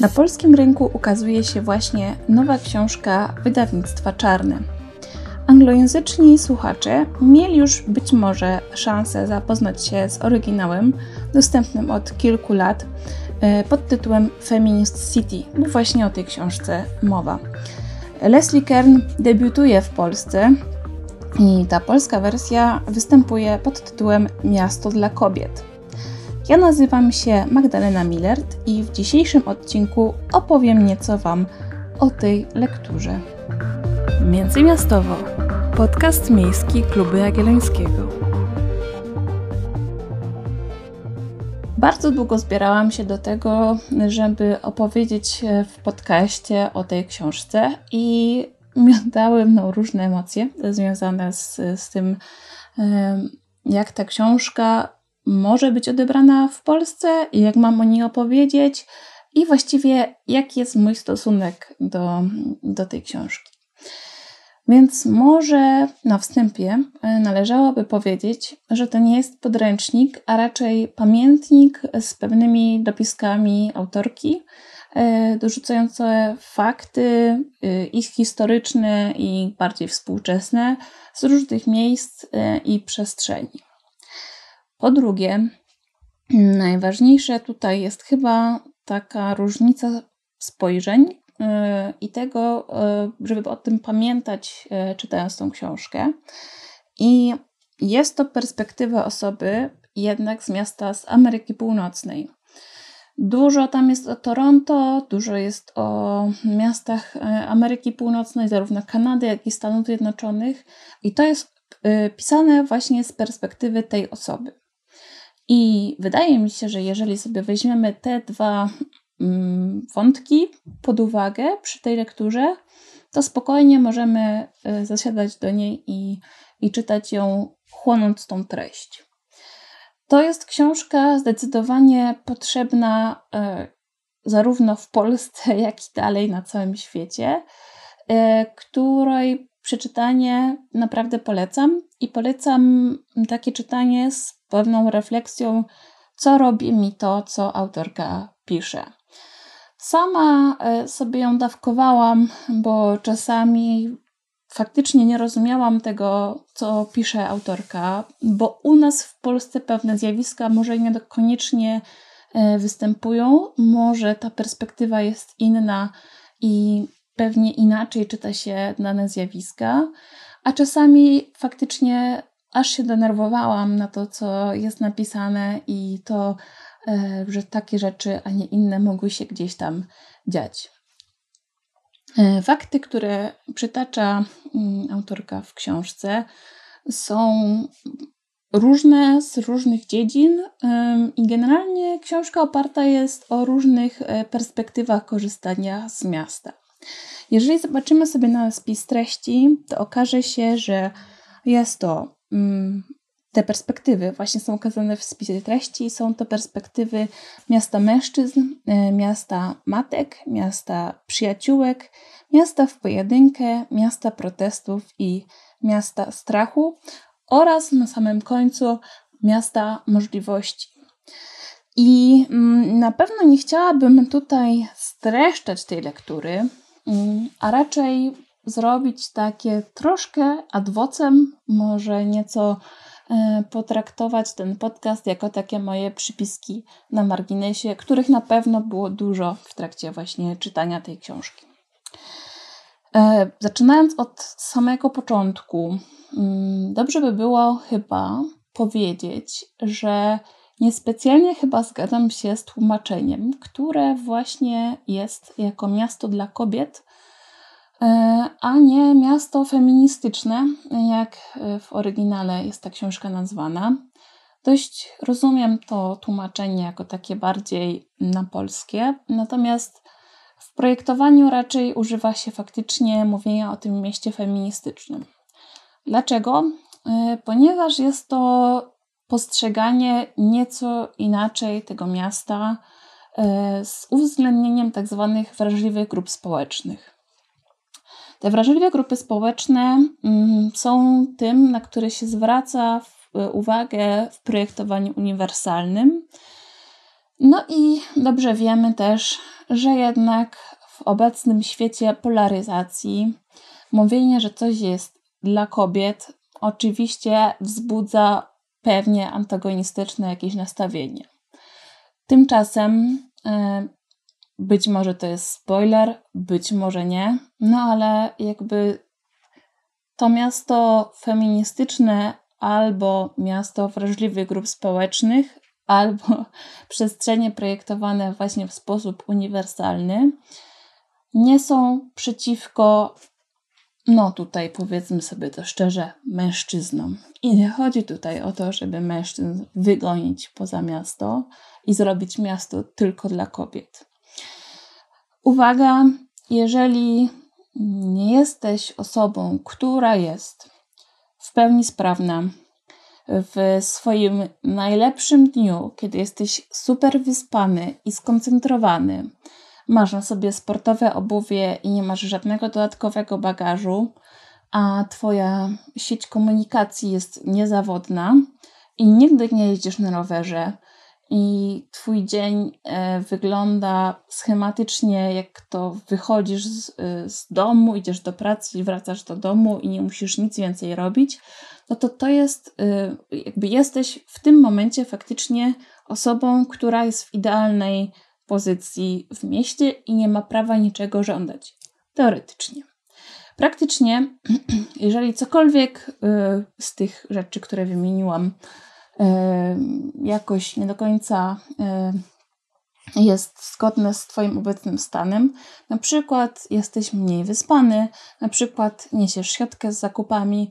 Na polskim rynku ukazuje się właśnie nowa książka wydawnictwa Czarne. Anglojęzyczni słuchacze mieli już być może szansę zapoznać się z oryginałem, dostępnym od kilku lat, e, pod tytułem Feminist City, bo właśnie o tej książce mowa. Leslie Kern debiutuje w Polsce i ta polska wersja występuje pod tytułem Miasto dla kobiet. Ja nazywam się Magdalena Millert i w dzisiejszym odcinku opowiem nieco Wam o tej lekturze. Międzymiastowo. Podcast miejski Klubu Jagiellońskiego. Bardzo długo zbierałam się do tego, żeby opowiedzieć w podcaście o tej książce i miotały mną różne emocje związane z, z tym, jak ta książka może być odebrana w Polsce jak mam o niej opowiedzieć i właściwie jaki jest mój stosunek do, do tej książki. Więc może na wstępie e, należałoby powiedzieć, że to nie jest podręcznik, a raczej pamiętnik z pewnymi dopiskami autorki, e, dorzucające fakty, e, ich historyczne i bardziej współczesne z różnych miejsc i przestrzeni. Po drugie, najważniejsze tutaj jest chyba taka różnica spojrzeń y, i tego, y, żeby o tym pamiętać, y, czytając tą książkę. I jest to perspektywa osoby jednak z miasta z Ameryki Północnej. Dużo tam jest o Toronto, dużo jest o miastach Ameryki Północnej, zarówno Kanady, jak i Stanów Zjednoczonych, i to jest pisane właśnie z perspektywy tej osoby. I wydaje mi się, że jeżeli sobie weźmiemy te dwa mm, wątki pod uwagę przy tej lekturze, to spokojnie możemy y, zasiadać do niej i, i czytać ją, chłonąc tą treść. To jest książka zdecydowanie potrzebna y, zarówno w Polsce, jak i dalej na całym świecie, y, której przeczytanie naprawdę polecam i polecam takie czytanie z pewną refleksją, co robi mi to, co autorka pisze. Sama e, sobie ją dawkowałam, bo czasami faktycznie nie rozumiałam tego, co pisze autorka, bo u nas w Polsce pewne zjawiska może niekoniecznie e, występują, może ta perspektywa jest inna i pewnie inaczej czyta się dane zjawiska, a czasami faktycznie aż się denerwowałam na to, co jest napisane i to, e, że takie rzeczy, a nie inne mogły się gdzieś tam dziać. E, fakty, które przytacza mm, autorka w książce, są różne z różnych dziedzin i generalnie książka oparta jest o różnych e, perspektywach korzystania z miasta. Jeżeli zobaczymy sobie na spis treści, to okaże się, że jest to mm, te perspektywy właśnie są ukazane w spisie treści. Są to perspektywy miasta mężczyzn, e, miasta matek, miasta przyjaciółek, miasta w pojedynkę, miasta protestów i miasta strachu oraz na samym końcu miasta możliwości. I mm, na pewno nie chciałabym tutaj streszczać tej lektury, a raczej zrobić takie troszkę adwocem, może nieco e, potraktować ten podcast jako takie moje przypiski na marginesie, których na pewno było dużo w trakcie właśnie czytania tej książki. E, zaczynając od samego początku, mm, dobrze by było chyba powiedzieć, że Niespecjalnie chyba zgadzam się z tłumaczeniem, które właśnie jest jako miasto dla kobiet, e, a nie miasto feministyczne, jak w oryginale jest ta książka nazwana. Dość rozumiem to tłumaczenie jako takie bardziej na polskie, natomiast w projektowaniu raczej używa się faktycznie mówienia o tym mieście feministycznym. Dlaczego? E, ponieważ jest to postrzeganie nieco inaczej tego miasta e, z uwzględnieniem tak zwanych wrażliwych grup społecznych. Te wrażliwe grupy społeczne mm, są tym, na które się zwraca e, uwagę w projektowaniu uniwersalnym. No i dobrze wiemy też, że jednak w obecnym świecie polaryzacji mówienie, że coś jest dla kobiet, oczywiście wzbudza pewnie antagonistyczne jakieś nastawienie. Tymczasem e, być może to jest spoiler, być może nie, no ale jakby to miasto feministyczne albo miasto wrażliwych grup społecznych, albo przestrzenie projektowane właśnie w sposób uniwersalny, nie są przeciwko, no tutaj powiedzmy sobie to szczerze, mężczyznom. I nie chodzi tutaj o to, żeby mężczyzn wygonić poza miasto i zrobić miasto tylko dla kobiet. Uwaga, jeżeli nie jesteś osobą, która jest w pełni sprawna w swoim najlepszym dniu, kiedy jesteś super wyspany i skoncentrowany, masz na sobie sportowe obuwie i nie masz żadnego dodatkowego bagażu, a Twoja sieć komunikacji jest niezawodna i nigdy nie jeździsz na rowerze, i Twój dzień e, wygląda schematycznie, jak to wychodzisz z, e, z domu, idziesz do pracy i wracasz do domu i nie musisz nic więcej robić, no to to jest, e, jakby jesteś w tym momencie faktycznie osobą, która jest w idealnej pozycji w mieście i nie ma prawa niczego żądać. Teoretycznie. Praktycznie, jeżeli cokolwiek z tych rzeczy, które wymieniłam, jakoś nie do końca jest zgodne z Twoim obecnym stanem. Na przykład jesteś mniej wyspany, na przykład niesiesz siatkę z zakupami,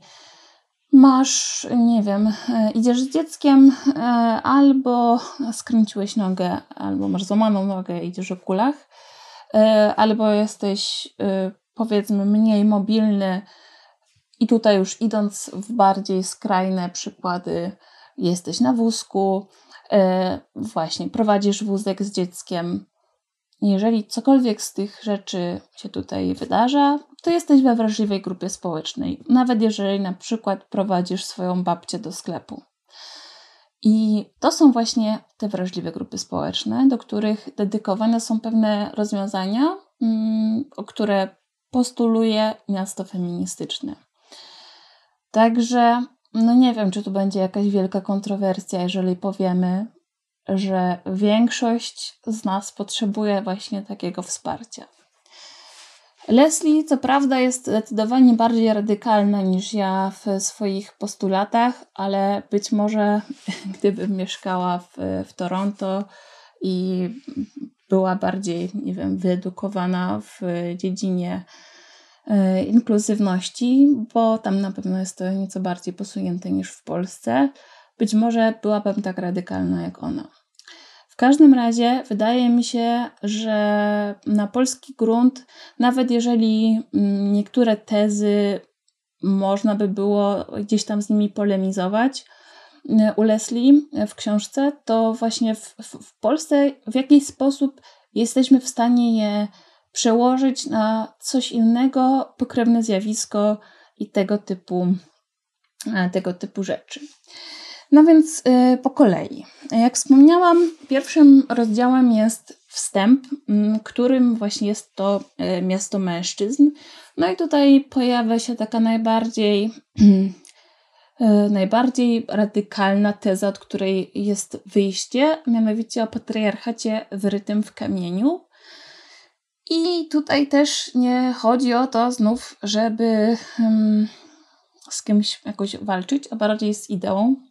masz, nie wiem, e, idziesz z dzieckiem, e, albo skręciłeś nogę, albo masz złamaną nogę, idziesz o kulach, e, albo jesteś powiedzmy mniej mobilny. I tutaj już idąc w bardziej skrajne przykłady, jesteś na wózku, właśnie prowadzisz wózek z dzieckiem. Jeżeli cokolwiek z tych rzeczy się tutaj wydarza, to jesteś we wrażliwej grupie społecznej, nawet jeżeli na przykład prowadzisz swoją babcię do sklepu. I to są właśnie te wrażliwe grupy społeczne, do których dedykowane są pewne rozwiązania, mm, o które postuluje miasto feministyczne. Także no nie wiem, czy tu będzie jakaś wielka kontrowersja, jeżeli powiemy, że większość z nas potrzebuje właśnie takiego wsparcia. Leslie, co prawda, jest zdecydowanie bardziej radykalna niż ja w swoich postulatach, ale być może gdybym mieszkała w, w Toronto i była bardziej, nie wiem, wyedukowana w dziedzinie E, inkluzywności, bo tam na pewno jest to nieco bardziej posunięte niż w Polsce. Być może byłabym tak radykalna jak ona. Każdym razie wydaje mi się, że na polski grunt, nawet jeżeli mm, niektóre tezy można by było gdzieś tam z nimi polemizować, e, u Leslie w książce, to właśnie w, w, w Polsce w jakiś sposób jesteśmy w stanie je przełożyć na coś innego, pokrewne zjawisko i tego typu, e, tego typu rzeczy. No więc yy, po kolei. Jak wspomniałam, pierwszym rozdziałem jest wstęp, którym właśnie jest to yy, miasto mężczyzn. No i tutaj pojawia się taka najbardziej, yy, najbardziej radykalna teza, od której jest wyjście, mianowicie o patriarchacie wyrytym w kamieniu. I tutaj też nie chodzi o to znów, żeby um, z kimś jakoś walczyć, a bardziej z ideą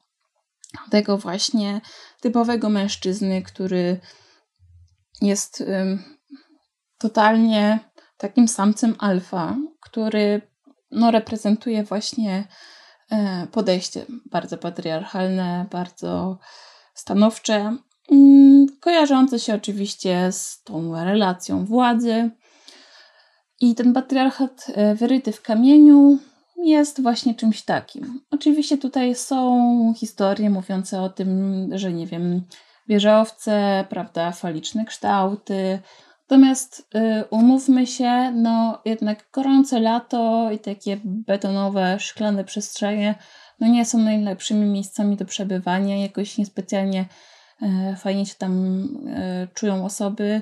tego właśnie typowego mężczyzny, który jest totalnie takim samcem alfa, który no, reprezentuje właśnie e, podejście bardzo patriarchalne, bardzo stanowcze, Mm, kojarzące się oczywiście z tą relacją władzy. I ten patriarchat e, wyryty w kamieniu jest właśnie czymś takim. Oczywiście tutaj są historie mówiące o tym, że nie wiem, wieżowce, prawda, faliczne kształty. Natomiast y, umówmy się, no jednak gorące lato i takie betonowe, szklane przestrzenie no nie są najlepszymi miejscami do przebywania. Jakoś niespecjalnie E, fajnie się tam e, czują osoby,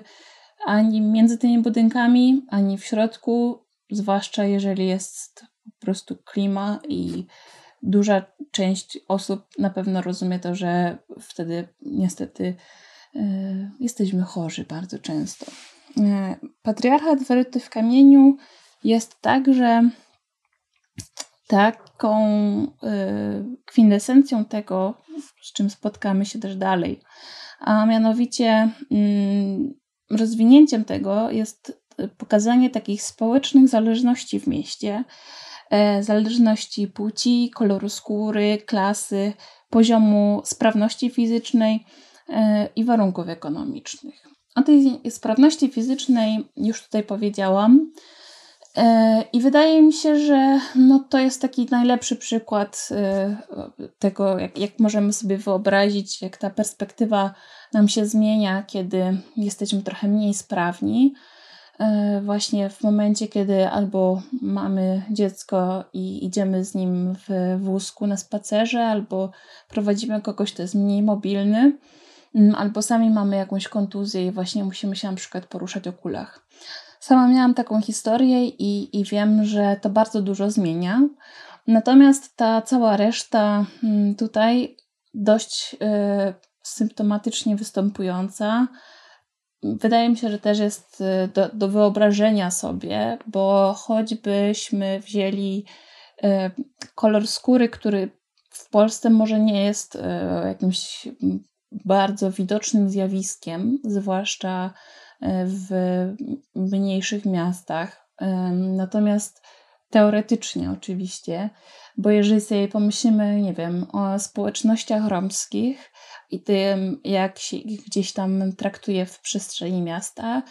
ani między tymi budynkami, ani w środku, zwłaszcza jeżeli jest po prostu klima i duża część osób na pewno rozumie to, że wtedy niestety y, jesteśmy chorzy bardzo często. Y, patriarchat wyryty w kamieniu jest także taką y, kwintesencją tego, z czym spotkamy się też dalej. A mianowicie mm, rozwinięciem tego jest pokazanie takich społecznych zależności w mieście, e, zależności płci, koloru skóry, klasy, poziomu sprawności fizycznej e, i warunków ekonomicznych. O tej sprawności fizycznej już tutaj powiedziałam. E, I wydaje mi się, że no to jest taki najlepszy przykład tego, jak, jak możemy sobie wyobrazić, jak ta perspektywa nam się zmienia, kiedy jesteśmy trochę mniej sprawni. E, właśnie w momencie, kiedy albo mamy dziecko i idziemy z nim w wózku na spacerze, albo prowadzimy kogoś, kto jest mniej mobilny, mm, albo sami mamy jakąś kontuzję i właśnie musimy się na przykład poruszać o kulach. Sama miałam taką historię i, i wiem, że to bardzo dużo zmienia. Natomiast ta cała reszta mm, tutaj dość y, symptomatycznie występująca, wydaje mi się, że też jest y, do, do wyobrażenia sobie, bo choćbyśmy wzięli y, kolor skóry, który w Polsce może nie jest y, jakimś bardzo widocznym zjawiskiem, zwłaszcza w mniejszych miastach. Natomiast teoretycznie oczywiście, bo jeżeli sobie pomyślimy, nie wiem, o społecznościach romskich, i tym, jak się gdzieś tam traktuje w przestrzeni miasta,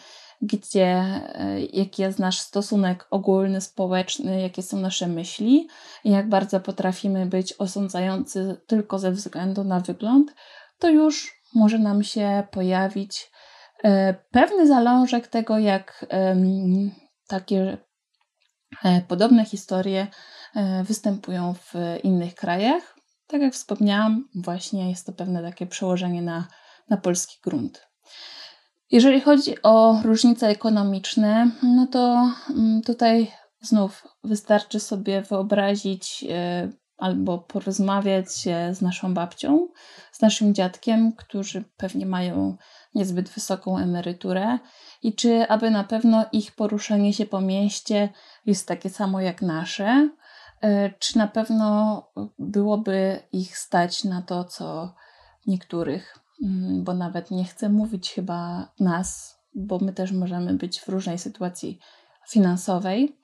gdzie, e, jaki jest nasz stosunek ogólny, społeczny, jakie są nasze myśli, jak bardzo potrafimy być osądzający tylko ze względu na wygląd, to już może nam się pojawić e, pewny zalążek tego, jak takie e, podobne historie występują w innych krajach. Tak jak wspomniałam, właśnie jest to pewne takie przełożenie na, na polski grunt. Jeżeli chodzi o różnice ekonomiczne, no to mm, tutaj znów wystarczy sobie wyobrazić e, albo porozmawiać z naszą babcią, z naszym dziadkiem, którzy pewnie mają niezbyt wysoką emeryturę i czy aby na pewno ich poruszanie się po mieście jest takie samo jak nasze, E, czy na pewno byłoby ich stać na to, co niektórych, mm, bo nawet nie chcę mówić chyba nas, bo my też możemy być w różnej sytuacji finansowej.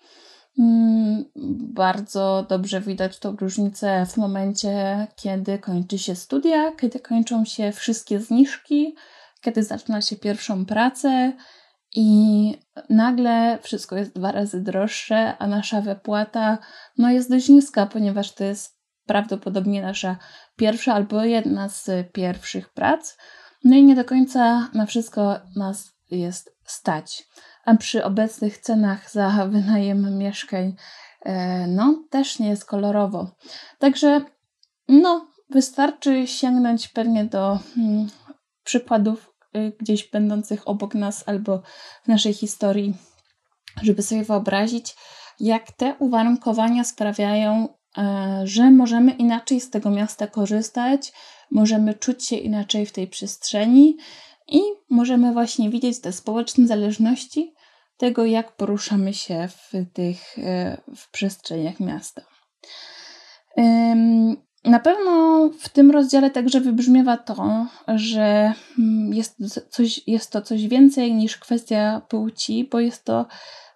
Mm, bardzo dobrze widać tą różnicę w momencie, kiedy kończy się studia, kiedy kończą się wszystkie zniżki, kiedy zaczyna się pierwszą pracę, i nagle wszystko jest dwa razy droższe, a nasza wypłata no, jest dość niska, ponieważ to jest prawdopodobnie nasza pierwsza albo jedna z pierwszych prac. No i nie do końca na wszystko nas jest stać. A przy obecnych cenach za wynajem mieszkań, e, no też nie jest kolorowo. Także, no, wystarczy sięgnąć pewnie do hmm, przykładów gdzieś będących obok nas albo w naszej historii, żeby sobie wyobrazić, jak te uwarunkowania sprawiają, e, że możemy inaczej z tego miasta korzystać, możemy czuć się inaczej w tej przestrzeni i możemy właśnie widzieć te społeczne zależności tego, jak poruszamy się w tych e, w przestrzeniach miasta. Na pewno w tym rozdziale także wybrzmiewa to, że mm, jest, coś, jest to coś więcej niż kwestia płci, bo jest to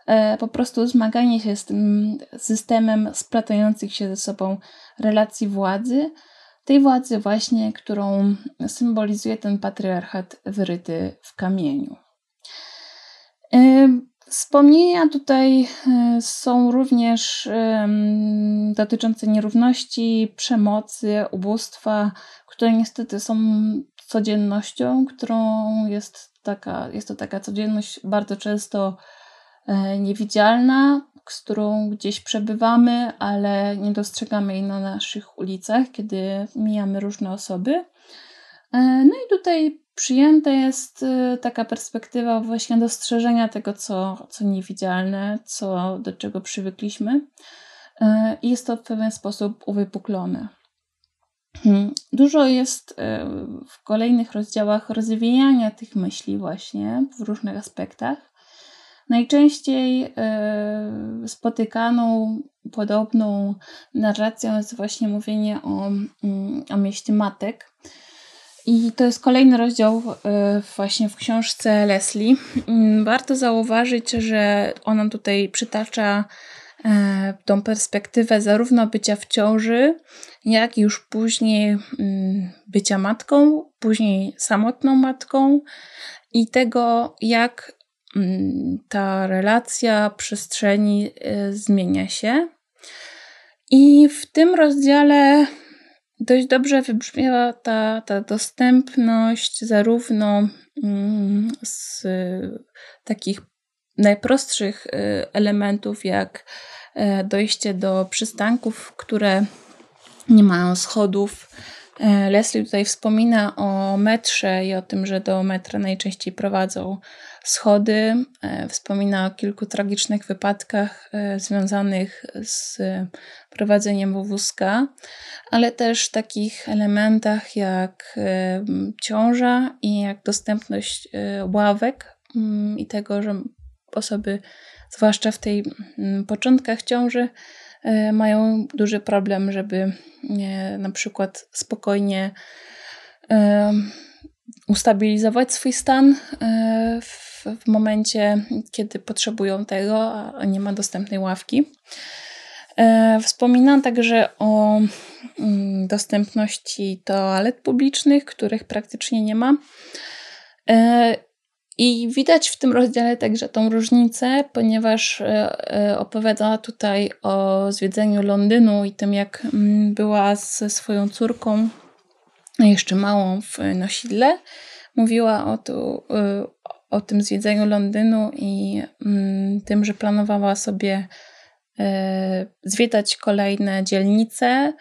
e, po prostu zmaganie się z tym systemem splatających się ze sobą relacji władzy, tej władzy właśnie, którą symbolizuje ten patriarchat wyryty w kamieniu. Wspomnienia tutaj e, są również dotyczące nierówności, przemocy, ubóstwa, które niestety są codziennością, którą jest taka, jest to taka codzienność bardzo często e, niewidzialna, z którą gdzieś przebywamy, ale nie dostrzegamy jej na naszych ulicach, kiedy mijamy różne osoby. E, no i tutaj przyjęta jest y, taka perspektywa właśnie dostrzeżenia tego, co, co niewidzialne, co, do czego przywykliśmy. Y, I jest to w pewien sposób uwypuklone. Hmm. Dużo jest y, w kolejnych rozdziałach rozwijania tych myśli, właśnie w różnych aspektach. Najczęściej spotykaną podobną narracją jest właśnie mówienie o, mm, o mieście matek i to jest kolejny rozdział e, właśnie w książce Leslie. Mm, warto zauważyć, że ona tutaj przytacza e, tą perspektywę zarówno bycia w ciąży, jak już później mm, bycia matką, później samotną matką i tego, jak mm, ta relacja przestrzeni e, zmienia się. I w tym rozdziale dość dobrze wybrzmiała ta, ta dostępność zarówno mm, z takich najprostszych y, elementów, jak e, dojście do przystanków, które nie mają schodów. E, Leslie tutaj wspomina o metrze i o tym, że do metra najczęściej prowadzą schody. E, wspomina o kilku tragicznych wypadkach e, związanych z prowadzeniem wózka, ale też takich elementach jak e, ciąża i jak dostępność ławek mm, i tego, że osoby, zwłaszcza w tej mm, początkach ciąży, mają duży problem, żeby na przykład spokojnie ustabilizować swój stan w w momencie, kiedy potrzebują tego, a nie ma dostępnej ławki. E, wspominam także o mm, dostępności toalet publicznych, których praktycznie nie ma. E, I widać w tym rozdziale także tą różnicę, ponieważ e, opowiadała tutaj o zwiedzeniu Londynu i tym, jak mm, była ze swoją córką, jeszcze małą w nosidle. Mówiła o, tu, o tym zwiedzeniu Londynu i mm, tym, że planowała sobie e, zwiedzać kolejne dzielnice,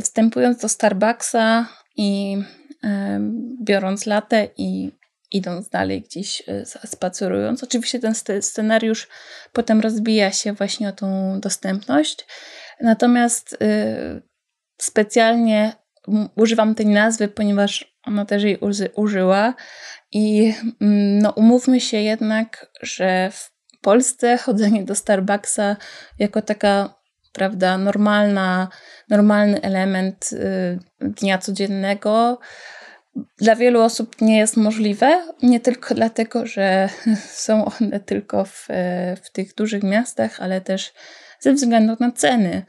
wstępując do Starbucksa i e, biorąc latę i idąc dalej gdzieś e, spacerując. Oczywiście ten scenariusz potem rozbija się właśnie o tą dostępność. Natomiast specjalnie używam tej nazwy, ponieważ ona też jej użyła i mm, no, umówmy się jednak, że w Polsce chodzenie do Starbucksa jako taka, prawda, normalna, normalny element y, dnia codziennego dla wielu osób nie jest możliwe. Nie tylko dlatego, że są one tylko w, w tych dużych miastach, ale też ze względu na ceny.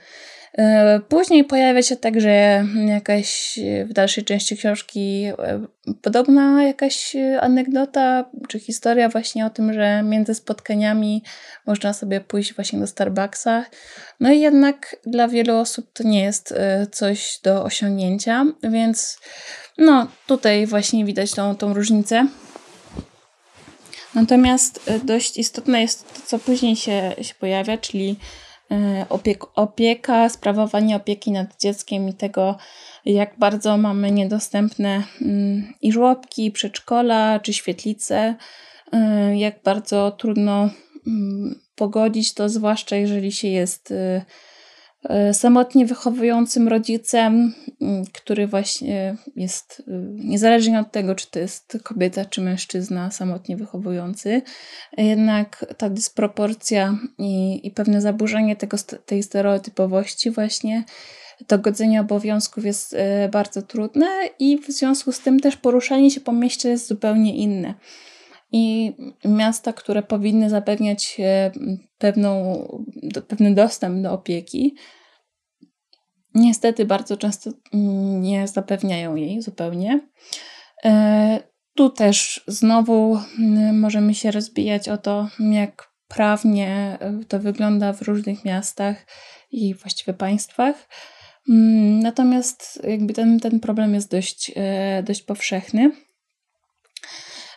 E, później pojawia się także jakaś w dalszej części książki e, podobna jakaś anegdota czy historia właśnie o tym, że między spotkaniami można sobie pójść właśnie do Starbucksa. No i jednak dla wielu osób to nie jest e, coś do osiągnięcia, więc no tutaj właśnie widać tą, tą różnicę. Natomiast dość istotne jest to, co później się, się pojawia, czyli opiek opieka, sprawowanie opieki nad dzieckiem i tego, jak bardzo mamy niedostępne mm, i żłobki, przedszkola, czy świetlice, e, jak bardzo trudno mm, pogodzić to, zwłaszcza jeżeli się jest e, E, samotnie wychowującym rodzicem, który właśnie jest y, niezależnie od tego, czy to jest kobieta, czy mężczyzna samotnie wychowujący, jednak ta dysproporcja i, i pewne zaburzenie tego, tej stereotypowości właśnie to godzenie obowiązków jest e, bardzo trudne i w związku z tym też poruszanie się po mieście jest zupełnie inne. I miasta, które powinny zapewniać e, pewną, pewny dostęp do opieki, niestety bardzo często nie zapewniają jej zupełnie. E, tu też znowu możemy się rozbijać o to, jak prawnie to wygląda w różnych miastach i właściwie państwach. Natomiast jakby ten, ten problem jest dość, e, dość powszechny.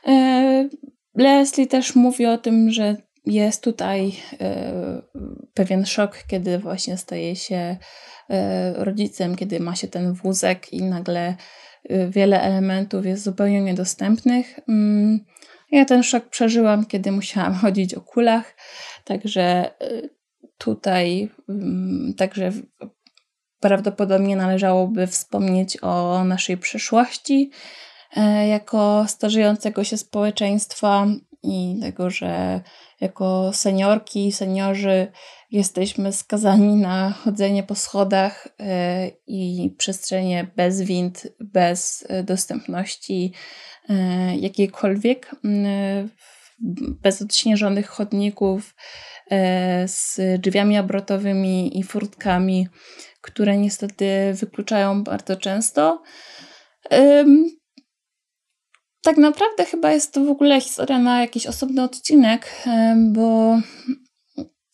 E, Leslie też mówi o tym, że jest tutaj pewien szok, kiedy właśnie staje się E, rodzicem, kiedy ma się ten wózek i nagle wiele elementów jest zupełnie niedostępnych. Mm, ja ten szok przeżyłam, kiedy musiałam chodzić o kulach, także tutaj mm, także prawdopodobnie należałoby wspomnieć o naszej przeszłości e, jako starzejącego się społeczeństwa i tego, że jako seniorki, seniorzy jesteśmy skazani na chodzenie po schodach e, i przestrzenie bez wind, bez dostępności e, jakiejkolwiek, bez odśnieżonych chodników, z drzwiami obrotowymi i furtkami które niestety wykluczają bardzo często. Tak naprawdę chyba jest to w ogóle historia na jakiś osobny odcinek, bo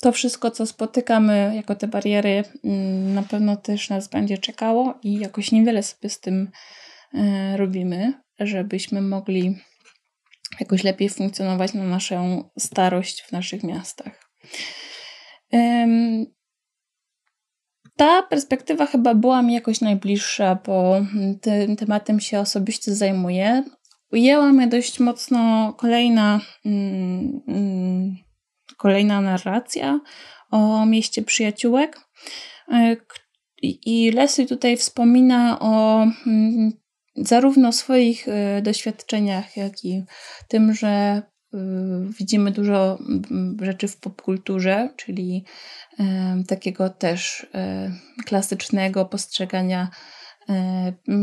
to wszystko, co spotykamy jako te bariery, mm, na pewno też nas będzie czekało i jakoś niewiele sobie z tym e, robimy, żebyśmy mogli jakoś lepiej funkcjonować na naszą starość w naszych miastach ta perspektywa chyba była mi jakoś najbliższa, bo tym tematem się osobiście zajmuję. Ujęła mnie dość mocno kolejna, mm, mm, kolejna narracja o mieście przyjaciółek. E, I Leslie tutaj wspomina o mm, zarówno swoich e, doświadczeniach, jak i tym, że Y, widzimy dużo mm, rzeczy w popkulturze, czyli takiego też e, klasycznego postrzegania e,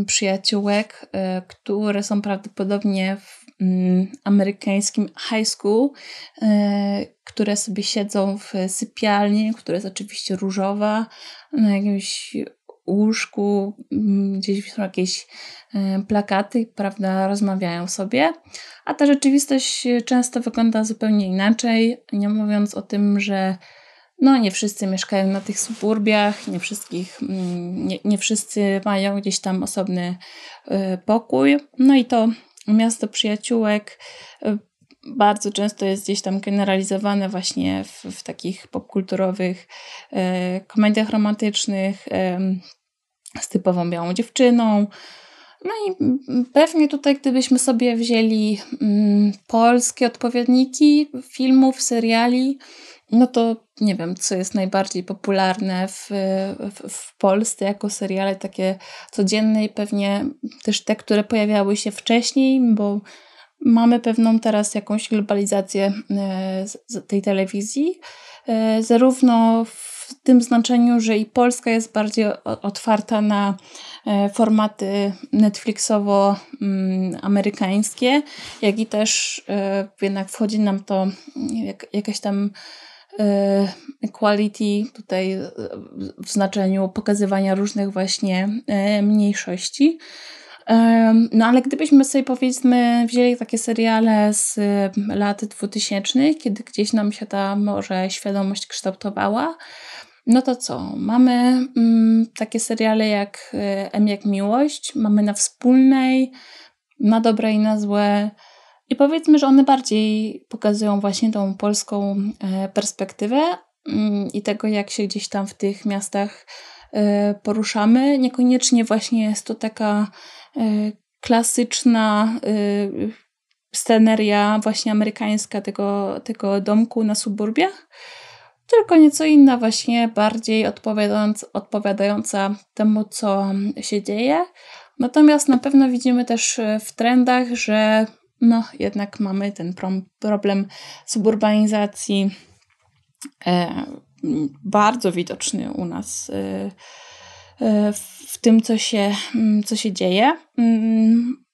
przyjaciółek, e, które są prawdopodobnie w amerykańskim high school, które sobie siedzą w sypialni, która jest oczywiście różowa, na jakimś łóżku, gdzieś są jakieś plakaty, prawda, rozmawiają sobie. A ta rzeczywistość często wygląda zupełnie inaczej, nie mówiąc o tym, że no nie wszyscy mieszkają na tych suburbiach, nie wszystkich, mm, nie, nie wszyscy mają gdzieś tam osobny y, pokój. No i to miasto przyjaciółek y, bardzo często jest gdzieś tam generalizowane właśnie w, w takich popkulturowych y, komediach romantycznych z typową białą dziewczyną, no i pewnie tutaj, gdybyśmy sobie wzięli mm, polskie odpowiedniki filmów, seriali, no to nie wiem, co jest najbardziej popularne w, w, w, Polsce jako seriale takie codzienne i pewnie też te, które pojawiały się wcześniej, bo mamy pewną teraz jakąś globalizację e, tej telewizji, e, zarówno w tym znaczeniu, że i Polska jest bardziej otwarta na E, formaty Netflixowo-amerykańskie, jak i też jednak wchodzi nam to jak, jakaś tam equality tutaj w znaczeniu pokazywania różnych właśnie mniejszości. No ale gdybyśmy sobie powiedzmy wzięli takie seriale z lat 2000, kiedy gdzieś nam się ta może świadomość kształtowała, no to co? Mamy mm, takie seriale jak e, M jak Miłość, mamy na wspólnej, na dobre i na złe. I powiedzmy, że one bardziej pokazują właśnie tą polską e, perspektywę mm, i tego, jak się gdzieś tam w tych miastach e, poruszamy. Niekoniecznie właśnie jest to taka klasyczna sceneria właśnie amerykańska tego, tego domku na suburbiach tylko nieco inna, właśnie bardziej odpowiadając, odpowiadająca temu, co się dzieje. Natomiast na pewno widzimy też e, w trendach, że no, jednak mamy ten problem suburbanizacji e, bardzo widoczny u nas e, e, w tym, co się, mm, co się dzieje. Mm,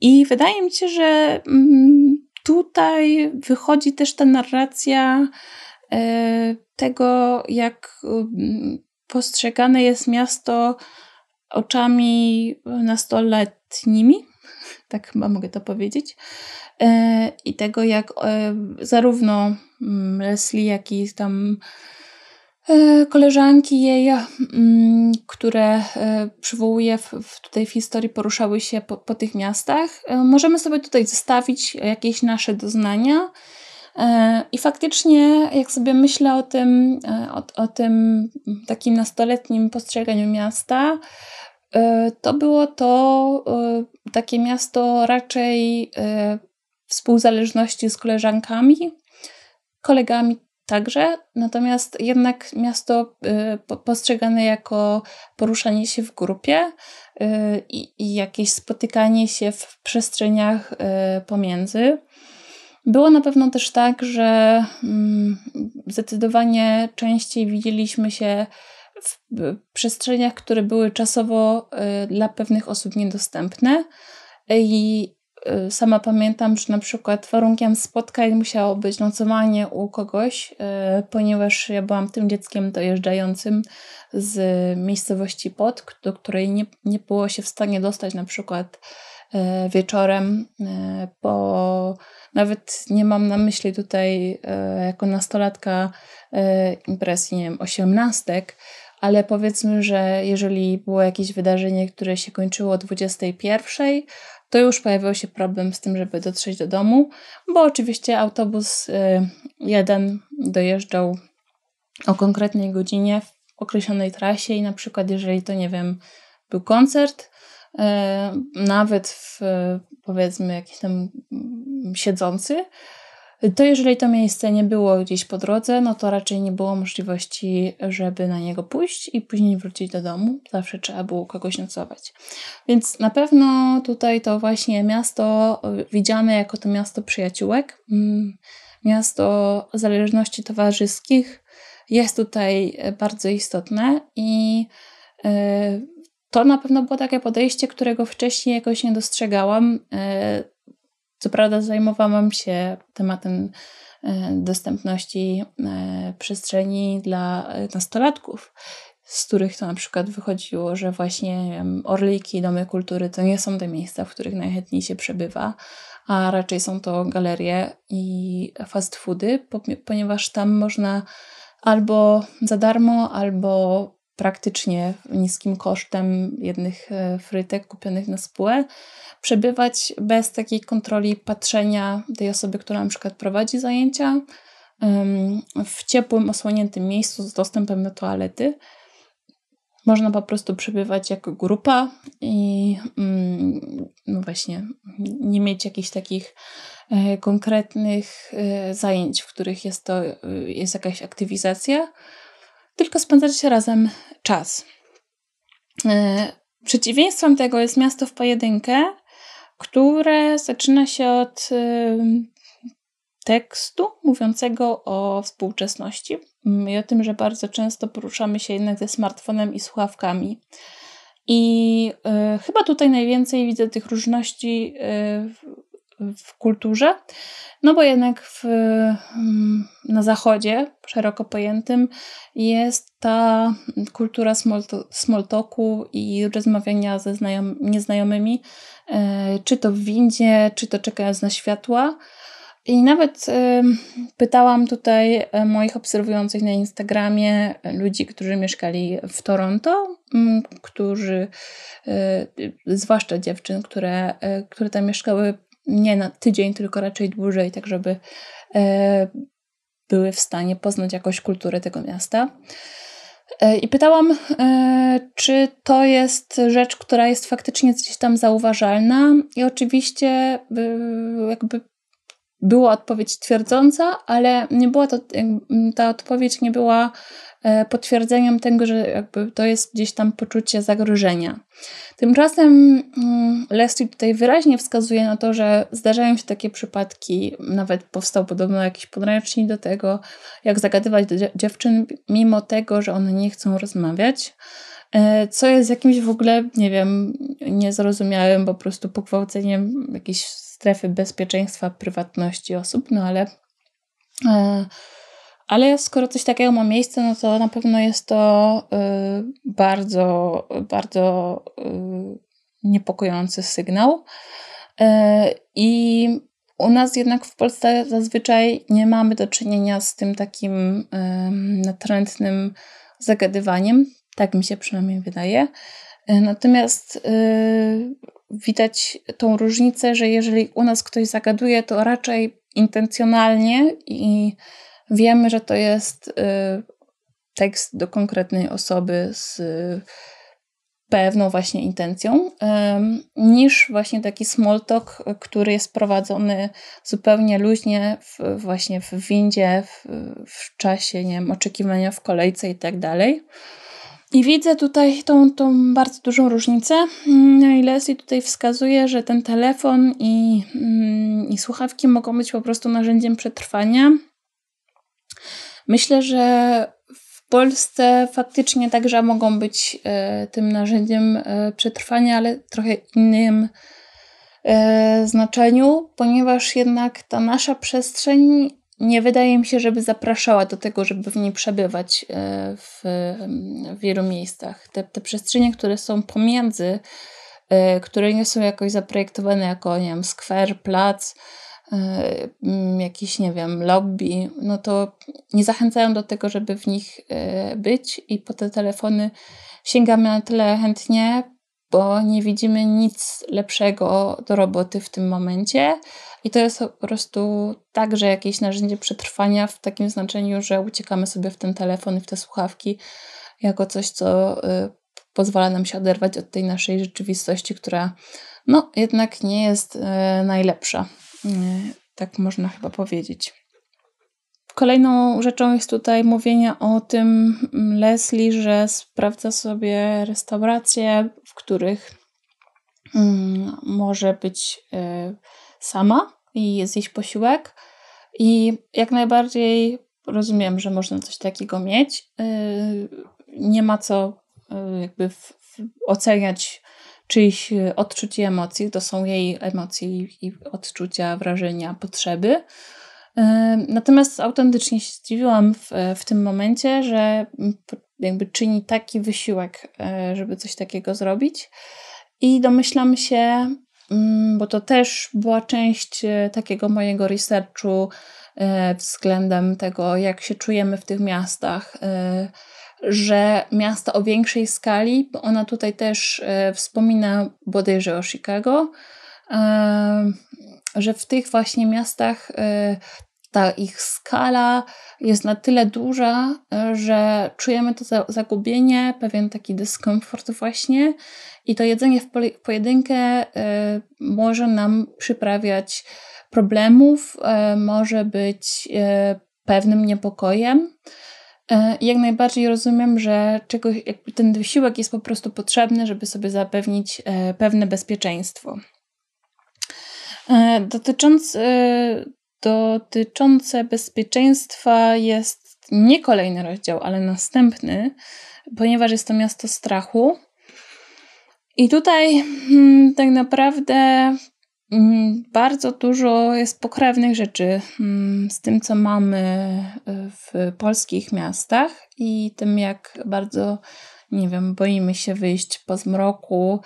I wydaje mi się, że mm, tutaj wychodzi też ta narracja tego, jak postrzegane jest miasto oczami nastoletnimi, tak chyba mogę to powiedzieć, e, i tego, jak e, zarówno mm, Leslie, jak i tam koleżanki jej, mm, które przywołuje w, tutaj w historii, poruszały się po, po tych miastach. Możemy sobie tutaj zestawić jakieś nasze doznania E, I faktycznie, jak sobie myślę o tym, e, o, o tym takim nastoletnim postrzeganiu miasta, to było to takie miasto raczej współzależności z koleżankami, kolegami także, natomiast jednak miasto postrzegane jako poruszanie się w grupie i jakieś spotykanie się w przestrzeniach pomiędzy. Było na pewno też tak, że mm, zdecydowanie częściej widzieliśmy się w przestrzeniach, które były czasowo y, dla pewnych osób niedostępne. I y, sama pamiętam, że na przykład warunkiem spotkań musiało być nocowanie u kogoś, y, ponieważ ja byłam tym dzieckiem dojeżdżającym z miejscowości Pod, do której nie, nie było się w stanie dostać na przykład wieczorem po nawet nie mam na myśli tutaj jako nastolatka impresji, nie wiem, osiemnastek, ale powiedzmy, że jeżeli było jakieś wydarzenie, które się kończyło o 21, to już pojawił się problem z tym, żeby dotrzeć do domu, bo oczywiście autobus e, jeden dojeżdżał o konkretnej godzinie w określonej trasie i na przykład jeżeli to, nie wiem, był koncert, E, nawet w, powiedzmy jakiś tam siedzący, to jeżeli to miejsce nie było gdzieś po drodze, no to raczej nie było możliwości, żeby na niego pójść i później wrócić do domu. Zawsze trzeba było kogoś nocować. Więc na pewno tutaj to właśnie miasto widziane jako to miasto przyjaciółek, mm, miasto zależności towarzyskich jest tutaj bardzo istotne i e, to na pewno było takie podejście, którego wcześniej jakoś nie dostrzegałam. Co prawda zajmowałam się tematem e, dostępności e, przestrzeni dla nastolatków, z których to na przykład wychodziło, że właśnie orliki, domy kultury to nie są te miejsca, w których najchętniej się przebywa, a raczej są to galerie i fast foody, ponieważ tam można albo za darmo, albo praktycznie niskim kosztem jednych e, frytek kupionych na spółę, przebywać bez takiej kontroli patrzenia tej osoby, która na przykład prowadzi zajęcia, w ciepłym, osłoniętym miejscu z dostępem do toalety. Można po prostu przebywać jako grupa i mm, no właśnie nie mieć jakichś takich e, konkretnych e, zajęć, w których jest to jest jakaś aktywizacja, tylko spędzać razem czas. E, przeciwieństwem tego jest miasto w pojedynkę, które zaczyna się od e, tekstu mówiącego o współczesności i o tym, że bardzo często poruszamy się jednak ze smartfonem i słuchawkami. I y, chyba tutaj najwięcej widzę tych różności y, w kulturze, no bo jednak w, mm, na zachodzie, szeroko pojętym, jest ta kultura small talku i rozmawiania ze znajom, nieznajomymi, e, czy to w windzie, czy to czekając na światła. I nawet y, pytałam tutaj e, moich obserwujących na Instagramie ludzi, którzy mieszkali w Toronto, y, którzy, zwłaszcza dziewczyn, które, które tam mieszkały nie na tydzień, tylko raczej dłużej, tak żeby e, były w stanie poznać jakąś kulturę tego miasta. E, I pytałam, e, czy to jest rzecz, która jest faktycznie gdzieś tam zauważalna, i oczywiście jakby była odpowiedź twierdząca, ale nie była to, ta odpowiedź nie była potwierdzeniem tego, że jakby to jest gdzieś tam poczucie zagrożenia. Tymczasem mm, Leslie tutaj wyraźnie wskazuje na to, że zdarzają się takie przypadki, nawet powstał podobno jakiś podręcznik do tego, jak zagadywać do dziewczyn, mimo tego, że one nie chcą rozmawiać. E, co jest jakimś w ogóle, nie wiem, niezrozumiałym, po prostu pogwałceniem jakiejś strefy bezpieczeństwa, prywatności osób, no ale. Ale skoro coś takiego ma miejsce, no to na pewno jest to y, bardzo, bardzo y, niepokojący sygnał. Y, I u nas jednak w Polsce zazwyczaj nie mamy do czynienia z tym takim natrętnym zagadywaniem. Tak mi się przynajmniej wydaje. Natomiast widać tą różnicę, że jeżeli u nas ktoś zagaduje, to raczej intencjonalnie i Wiemy, że to jest y, tekst do konkretnej osoby z pewną właśnie intencją, niż właśnie taki small talk, który jest prowadzony zupełnie luźnie w, właśnie w windzie, w, w czasie nie wiem, oczekiwania w kolejce i tak dalej. I widzę tutaj tą, tą bardzo dużą różnicę. Mm, I Leslie tutaj wskazuje, że ten telefon i, mm, i słuchawki mogą być po prostu narzędziem przetrwania. Myślę, że w Polsce faktycznie także mogą być e, tym narzędziem e, przetrwania, ale trochę innym e, znaczeniu, ponieważ jednak ta nasza przestrzeń nie wydaje mi się, żeby zapraszała do tego, żeby w niej przebywać w, wielu miejscach. Te, te przestrzenie, które są pomiędzy, które nie są jakoś zaprojektowane jako, nie wiem, skwer, plac, jakiś, nie wiem, lobby, no to nie zachęcają do tego, żeby w nich być i po te telefony sięgamy na tyle chętnie, bo nie widzimy nic lepszego do roboty w tym momencie. I to jest po prostu także jakieś narzędzie przetrwania w takim znaczeniu, że uciekamy sobie w ten telefon i w te słuchawki jako coś, co y, pozwala nam się oderwać od tej naszej rzeczywistości, która no jednak nie jest y, najlepsza. Y, tak można chyba powiedzieć. Kolejną rzeczą jest tutaj mówienie o tym mm, Leslie, że sprawdza sobie restauracje, w których mm, może być y, sama i zjeść posiłek. I jak najbardziej rozumiem, że można coś takiego mieć. Y, nie ma co jakby oceniać czyjś odczuć i emocji. To są jej emocje i odczucia, wrażenia, potrzeby. Natomiast autentycznie się zdziwiłam w, w tym momencie, że jakby czyni taki wysiłek, e, żeby coś takiego zrobić. I domyślam się, bo to też była część e, takiego mojego researchu e, względem tego, jak się czujemy w tych miastach, że miasta o większej skali, bo ona tutaj też wspomina bodajże o Chicago, że w tych właśnie miastach ta ich skala jest na tyle duża, że czujemy to zagubienie, pewien taki dyskomfort właśnie i to jedzenie w pojedynkę e, może nam przyprawiać problemów, e, może być e, pewnym niepokojem. Jak najbardziej rozumiem, że czegoś, ten wysiłek jest po prostu potrzebny, żeby sobie zapewnić pewne bezpieczeństwo. Dotycząc dotyczące bezpieczeństwa jest nie kolejny rozdział, ale następny, ponieważ jest to miasto strachu. I tutaj hmm, tak naprawdę bardzo dużo jest pokrewnych rzeczy hmm, z tym, co mamy w polskich miastach i tym, jak bardzo, nie wiem, boimy się wyjść po zmroku,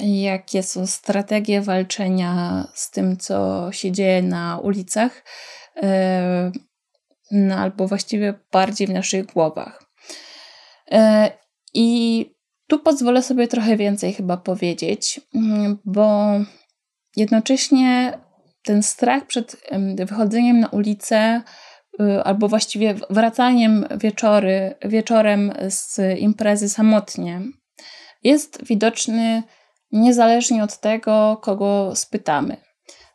jakie są strategie walczenia z tym, co się dzieje na ulicach, e, no, albo właściwie bardziej w naszych głowach. E, I tu pozwolę sobie trochę więcej chyba powiedzieć, mm, bo jednocześnie ten strach przed wychodzeniem na ulicę y, albo właściwie wracaniem wieczory, wieczorem z imprezy samotnie jest widoczny niezależnie od tego, kogo spytamy.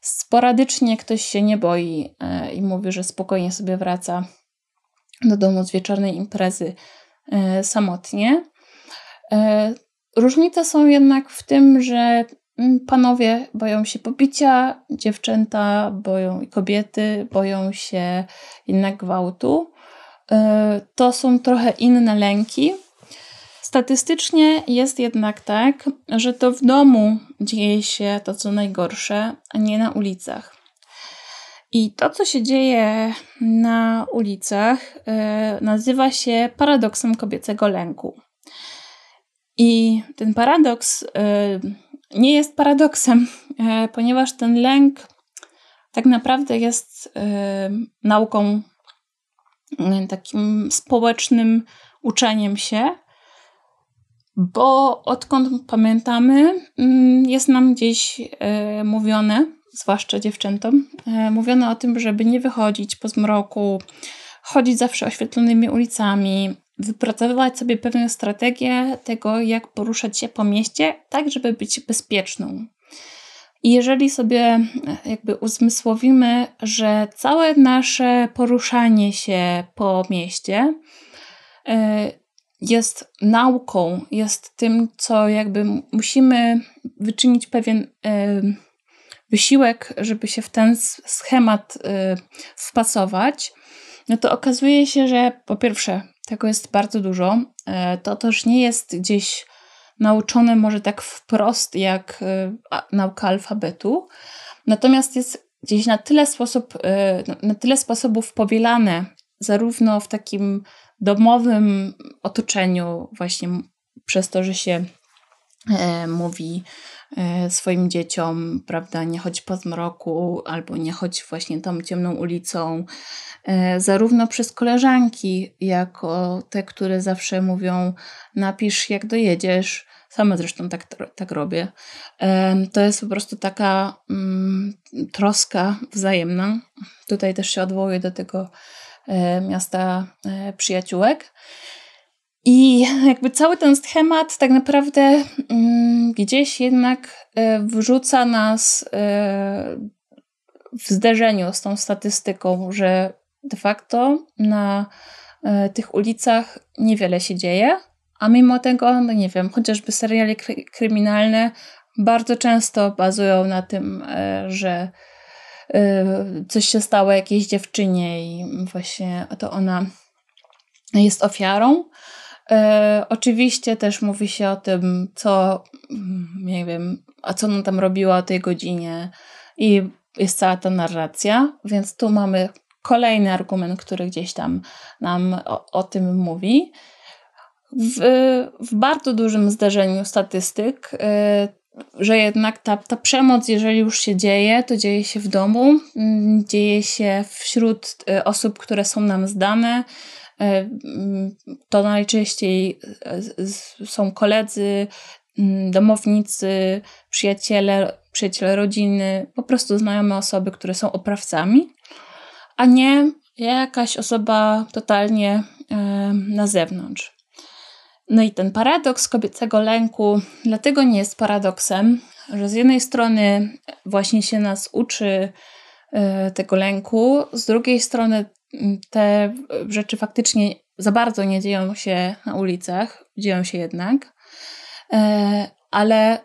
Sporadycznie ktoś się nie boi e, i mówi, że spokojnie sobie wraca do domu z wieczornej imprezy e, samotnie. E, różnice są jednak w tym, że panowie boją się pobicia, dziewczęta boją i kobiety boją się jednak gwałtu. To są trochę inne lęki, Statystycznie jest jednak tak, że to w domu dzieje się to, co najgorsze, a nie na ulicach. I to, co się dzieje na ulicach, e, nazywa się paradoksem kobiecego lęku. I ten paradoks e, nie jest paradoksem, e, ponieważ ten lęk tak naprawdę jest nauką, takim społecznym uczeniem się, bo odkąd pamiętamy, mm, jest nam gdzieś e, mówione, zwłaszcza dziewczętom, e, mówione o tym, żeby nie wychodzić po zmroku, chodzić zawsze oświetlonymi ulicami, wypracowywać sobie pewną strategię tego, jak poruszać się po mieście, tak żeby być bezpieczną. I jeżeli sobie e, jakby uzmysłowimy, że całe nasze poruszanie się po mieście e, jest nauką, jest tym, co jakby musimy wyczynić pewien e, wysiłek, żeby się w ten schemat wpasować, no to okazuje się, że po pierwsze, tego jest bardzo dużo. To też nie jest gdzieś nauczone może tak wprost jak e, nauka alfabetu, natomiast jest gdzieś na tyle, sposób, e, na tyle sposobów powielane, zarówno w takim domowym otoczeniu, właśnie przez to, że się e, mówi swoim dzieciom, prawda, nie chodź po zmroku, albo nie chodź właśnie tą ciemną ulicą, zarówno przez koleżanki, jako te, które zawsze mówią, napisz jak dojedziesz, Sama zresztą tak, tak robię. To jest po prostu taka mm, troska wzajemna. Tutaj też się odwołuję do tego e, miasta e, przyjaciółek. I jakby cały ten schemat tak naprawdę mm, gdzieś jednak e, wrzuca nas w zderzeniu z tą statystyką, że de facto na tych ulicach niewiele się dzieje, a mimo tego, no nie wiem, chociażby seriale kry kryminalne bardzo często bazują na tym, że coś się stało jakiejś dziewczynie i właśnie to ona jest ofiarą. E, oczywiście też mówi się o tym, co mm, nie wiem, a co ona tam robiła o tej godzinie i jest cała ta narracja, więc tu mamy kolejny argument, który gdzieś tam nam o, o tym mówi w, w bardzo dużym zdarzeniu statystyk, y, że jednak ta, ta przemoc, jeżeli już się dzieje, to dzieje się w domu, mm, dzieje się wśród y, osób, które są nam zdane. Y, mm, to najczęściej są koledzy, mm, domownicy, przyjaciele, przyjaciele rodziny, po prostu znajome osoby, które są oprawcami, a nie jakaś osoba totalnie na zewnątrz. No i ten paradoks kobiecego lęku dlatego nie jest paradoksem, że z jednej strony właśnie się nas uczy e, tego lęku, z drugiej strony te rzeczy faktycznie za bardzo nie dzieją się na ulicach, dzieją się jednak, e, ale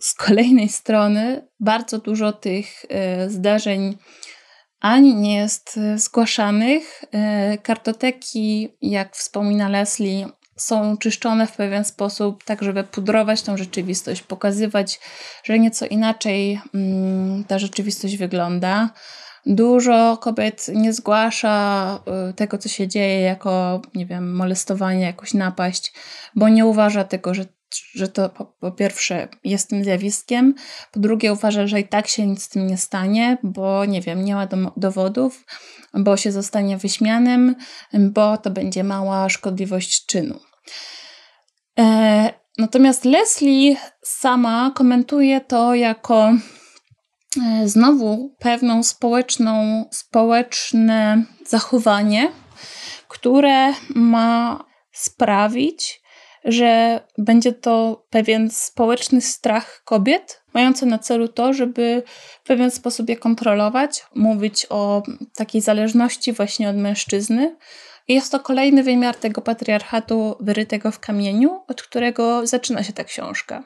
z kolejnej strony bardzo dużo tych e, zdarzeń ani nie jest zgłaszanych. Kartoteki, jak wspomina Leslie, są czyszczone w pewien sposób, tak żeby pudrować tą rzeczywistość, pokazywać, że nieco inaczej mm, ta rzeczywistość wygląda. Dużo kobiet nie zgłasza y, tego, co się dzieje, jako, nie wiem, molestowanie, jakąś napaść, bo nie uważa tego, że, że to po, po pierwsze jest tym zjawiskiem, po drugie uważa, że i tak się nic z tym nie stanie, bo nie wiem, nie ma do, dowodów, bo się zostanie wyśmianym, bo to będzie mała szkodliwość czynu. E, natomiast Leslie sama komentuje to jako znowu pewną społeczną, społeczne zachowanie, które ma sprawić, że będzie to pewien społeczny strach kobiet, mający na celu to, żeby w pewien sposób je kontrolować, mówić o takiej zależności właśnie od mężczyzny, i jest to kolejny wymiar tego patriarchatu wyrytego w kamieniu, od którego zaczyna się ta książka.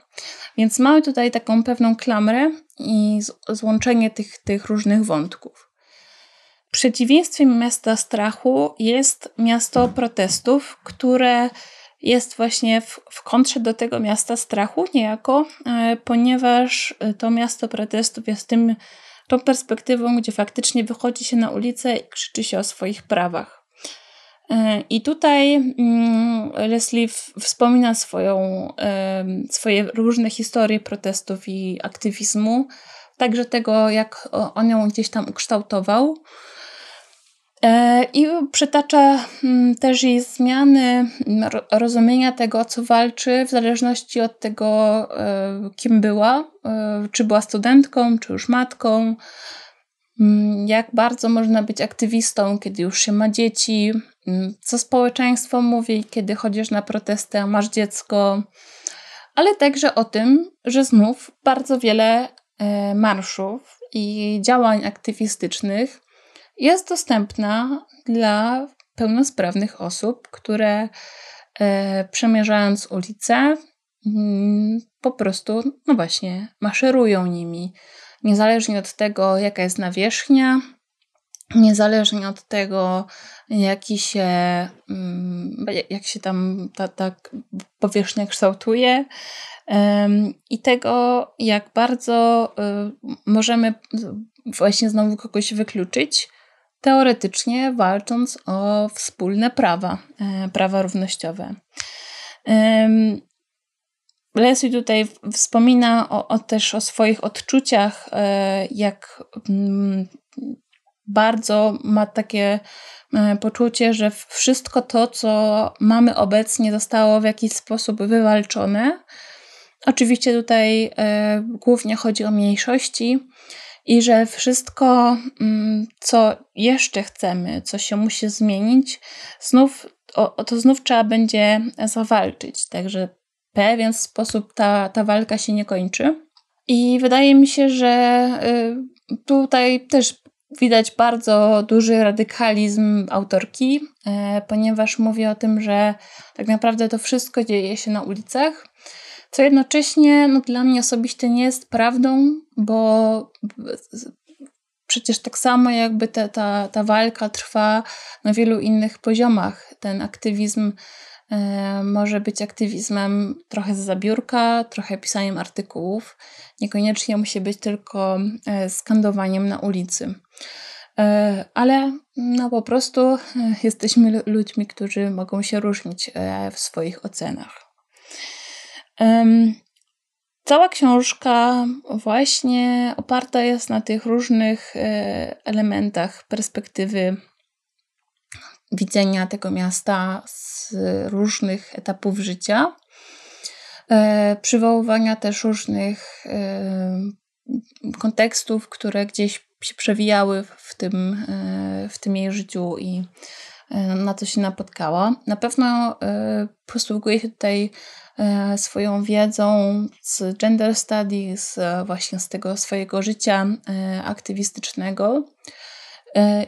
Więc mamy tutaj taką pewną klamrę i złączenie tych, tych różnych wątków. Przeciwieństwem miasta strachu jest miasto protestów, które jest właśnie w, w kontrze do tego miasta strachu, niejako, e, ponieważ to miasto protestów jest tym, tą perspektywą, gdzie faktycznie wychodzi się na ulicę i krzyczy się o swoich prawach. E, I tutaj mm, Leslie wspomina swoją, swoje różne historie protestów i aktywizmu, także tego, jak on ją gdzieś tam ukształtował. E, I przytacza mm, też jej zmiany rozumienia tego, o co walczy, w zależności od tego, e, kim była, czy była studentką, czy już matką, mm, jak bardzo można być aktywistą, kiedy już się ma dzieci, mm, co społeczeństwo mówi, kiedy chodzisz na protesty, a masz dziecko, ale także o tym, że znów bardzo wiele e, marszów i działań aktywistycznych jest dostępna dla pełnosprawnych osób, które e, przemierzając ulicę, mm, po prostu, no właśnie, maszerują nimi. Niezależnie od tego, jaka jest nawierzchnia, niezależnie od tego, jaki się, mm, jak się tam ta, ta powierzchnia kształtuje i tego, jak bardzo y, możemy właśnie znowu kogoś wykluczyć, teoretycznie walcząc o wspólne prawa, e, prawa równościowe. Leslie tutaj wspomina o, o, też o swoich odczuciach, e, jak mm, bardzo ma takie e, poczucie, że wszystko to, co mamy obecnie, zostało w jakiś sposób wywalczone. Oczywiście tutaj głównie chodzi o mniejszości, i że wszystko, mm, co jeszcze chcemy, co się musi zmienić, znów, o, to znów trzeba będzie zawalczyć. Także pewien sposób ta, ta walka się nie kończy. I wydaje mi się, że y, tutaj też widać bardzo duży radykalizm autorki, e, ponieważ mówi o tym, że tak naprawdę to wszystko dzieje się na ulicach co jednocześnie no, dla mnie osobiście nie jest prawdą, bo przecież tak samo jakby ta, ta, ta walka trwa na wielu innych poziomach. Ten aktywizm może być aktywizmem trochę z zabiórka, trochę pisaniem artykułów. Niekoniecznie musi być tylko e, skandowaniem na ulicy. E, ale no po prostu e, jesteśmy ludźmi, którzy mogą się różnić e, w swoich ocenach. Cała książka właśnie oparta jest na tych różnych e, elementach perspektywy widzenia tego miasta z różnych etapów życia, e, przywoływania też różnych e, kontekstów, które gdzieś się przewijały w tym, w tym jej życiu i na co się napotkała. Na pewno posługuje się tutaj E, swoją wiedzą z gender studies, e, właśnie z tego swojego życia e, aktywistycznego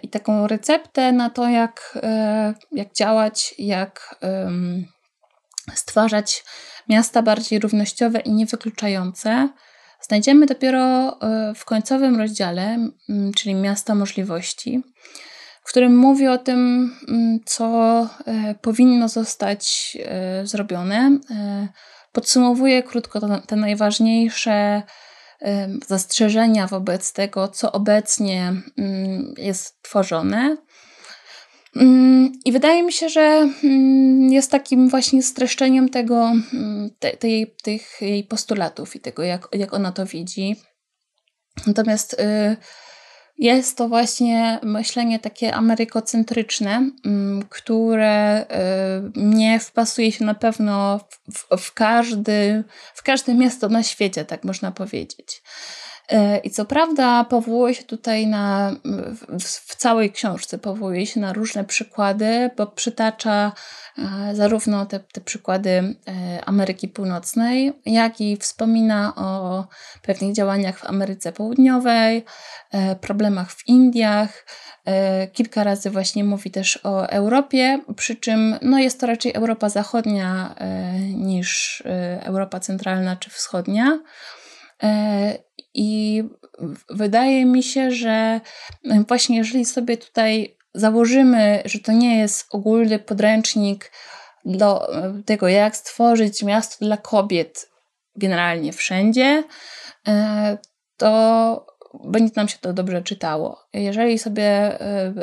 i taką receptę na to, jak, jak działać, jak stwarzać miasta bardziej równościowe i niewykluczające, znajdziemy dopiero w końcowym rozdziale, czyli Miasta Możliwości w którym mówi o tym, co e, powinno zostać e, zrobione. E, podsumowuje krótko te najważniejsze zastrzeżenia wobec tego, co obecnie mm, jest tworzone. Mm, I wydaje mi się, że jest takim właśnie streszczeniem tego, te, tej, tych jej postulatów i tego, jak, jak ona to widzi. Natomiast y, jest to właśnie myślenie takie amerykocentryczne, mm, które y, nie wpasuje się na pewno w, w, każdy, w każde miasto na świecie, tak można powiedzieć. Y, I co prawda powołuje się tutaj na, w, w całej książce powołuje się na różne przykłady, bo przytacza E, zarówno te, te przykłady e, Ameryki Północnej, jak i wspomina o pewnych działaniach w Ameryce Południowej, e, problemach w Indiach. Kilka razy właśnie mówi też o Europie, przy czym no jest to raczej Europa Zachodnia niż Europa Centralna czy Wschodnia. I wydaje mi się, że właśnie jeżeli sobie tutaj założymy, że to nie jest ogólny podręcznik do e, tego, jak stworzyć miasto dla kobiet generalnie wszędzie, e, to będzie nam się to dobrze czytało. Jeżeli sobie e,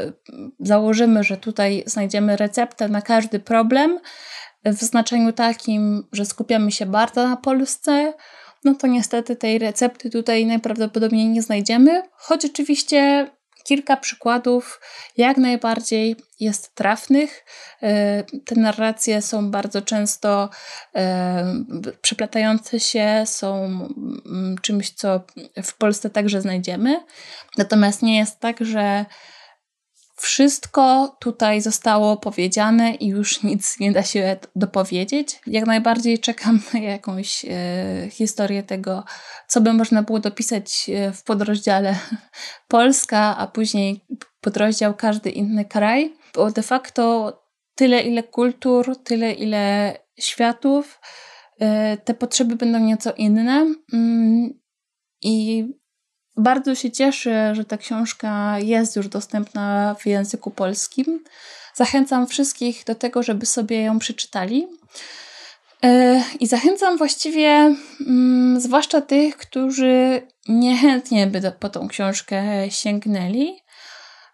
założymy, że tutaj znajdziemy receptę na każdy problem, w znaczeniu takim, że skupiamy się bardzo na Polsce, no to niestety tej recepty tutaj najprawdopodobniej nie znajdziemy, choć oczywiście kilka przykładów jak najbardziej jest trafnych. E, te narracje są bardzo często e, przeplatające się, są mm, czymś, co w Polsce także znajdziemy. Natomiast nie jest tak, że wszystko tutaj zostało powiedziane i już nic nie da się dopowiedzieć. Jak najbardziej czekam na jakąś e, historię tego, co by można było dopisać e, w podrozdziale Polska, a później podrozdział każdy inny kraj, bo de facto tyle ile kultur, tyle ile światów, e, te potrzeby będą nieco inne. Mm, I bardzo się cieszę, że ta książka jest już dostępna w języku polskim. Zachęcam wszystkich do tego, żeby sobie ją przeczytali. E, I zachęcam właściwie, mm, zwłaszcza tych, którzy niechętnie by po tą książkę sięgnęli,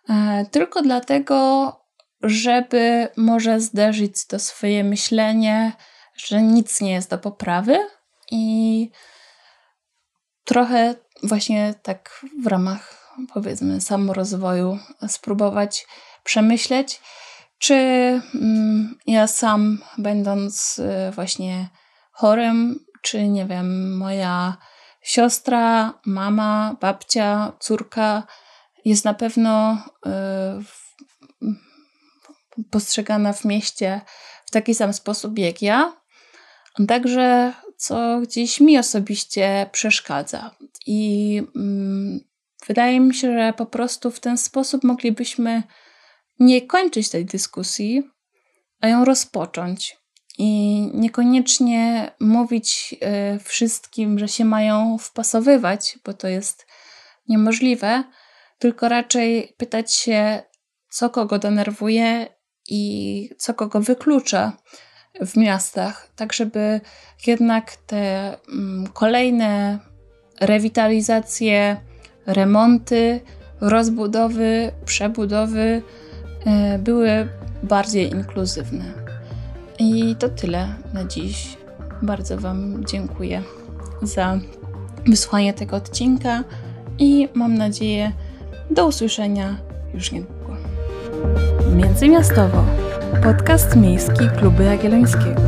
e, tylko dlatego, żeby może zderzyć to swoje myślenie, że nic nie jest do poprawy i trochę właśnie tak w ramach powiedzmy samorozwoju spróbować przemyśleć, czy mm, ja sam będąc y, właśnie chorym, czy nie wiem, moja siostra, mama, babcia, córka jest na pewno y, postrzegana w mieście w taki sam sposób jak ja. Także co gdzieś mi osobiście przeszkadza. I mm, wydaje mi się, że po prostu w ten sposób moglibyśmy nie kończyć tej dyskusji, a ją rozpocząć. I niekoniecznie mówić y, wszystkim, że się mają wpasowywać, bo to jest niemożliwe, tylko raczej pytać się, co kogo denerwuje i co kogo wyklucza w miastach, tak żeby jednak te mm, kolejne rewitalizacje, remonty, rozbudowy, przebudowy e, były bardziej inkluzywne. I to tyle na dziś. Bardzo Wam dziękuję za wysłanie tego odcinka i mam nadzieję do usłyszenia już niedługo. Międzymiastowo podcast miejski Kluby Jagiellońskiego.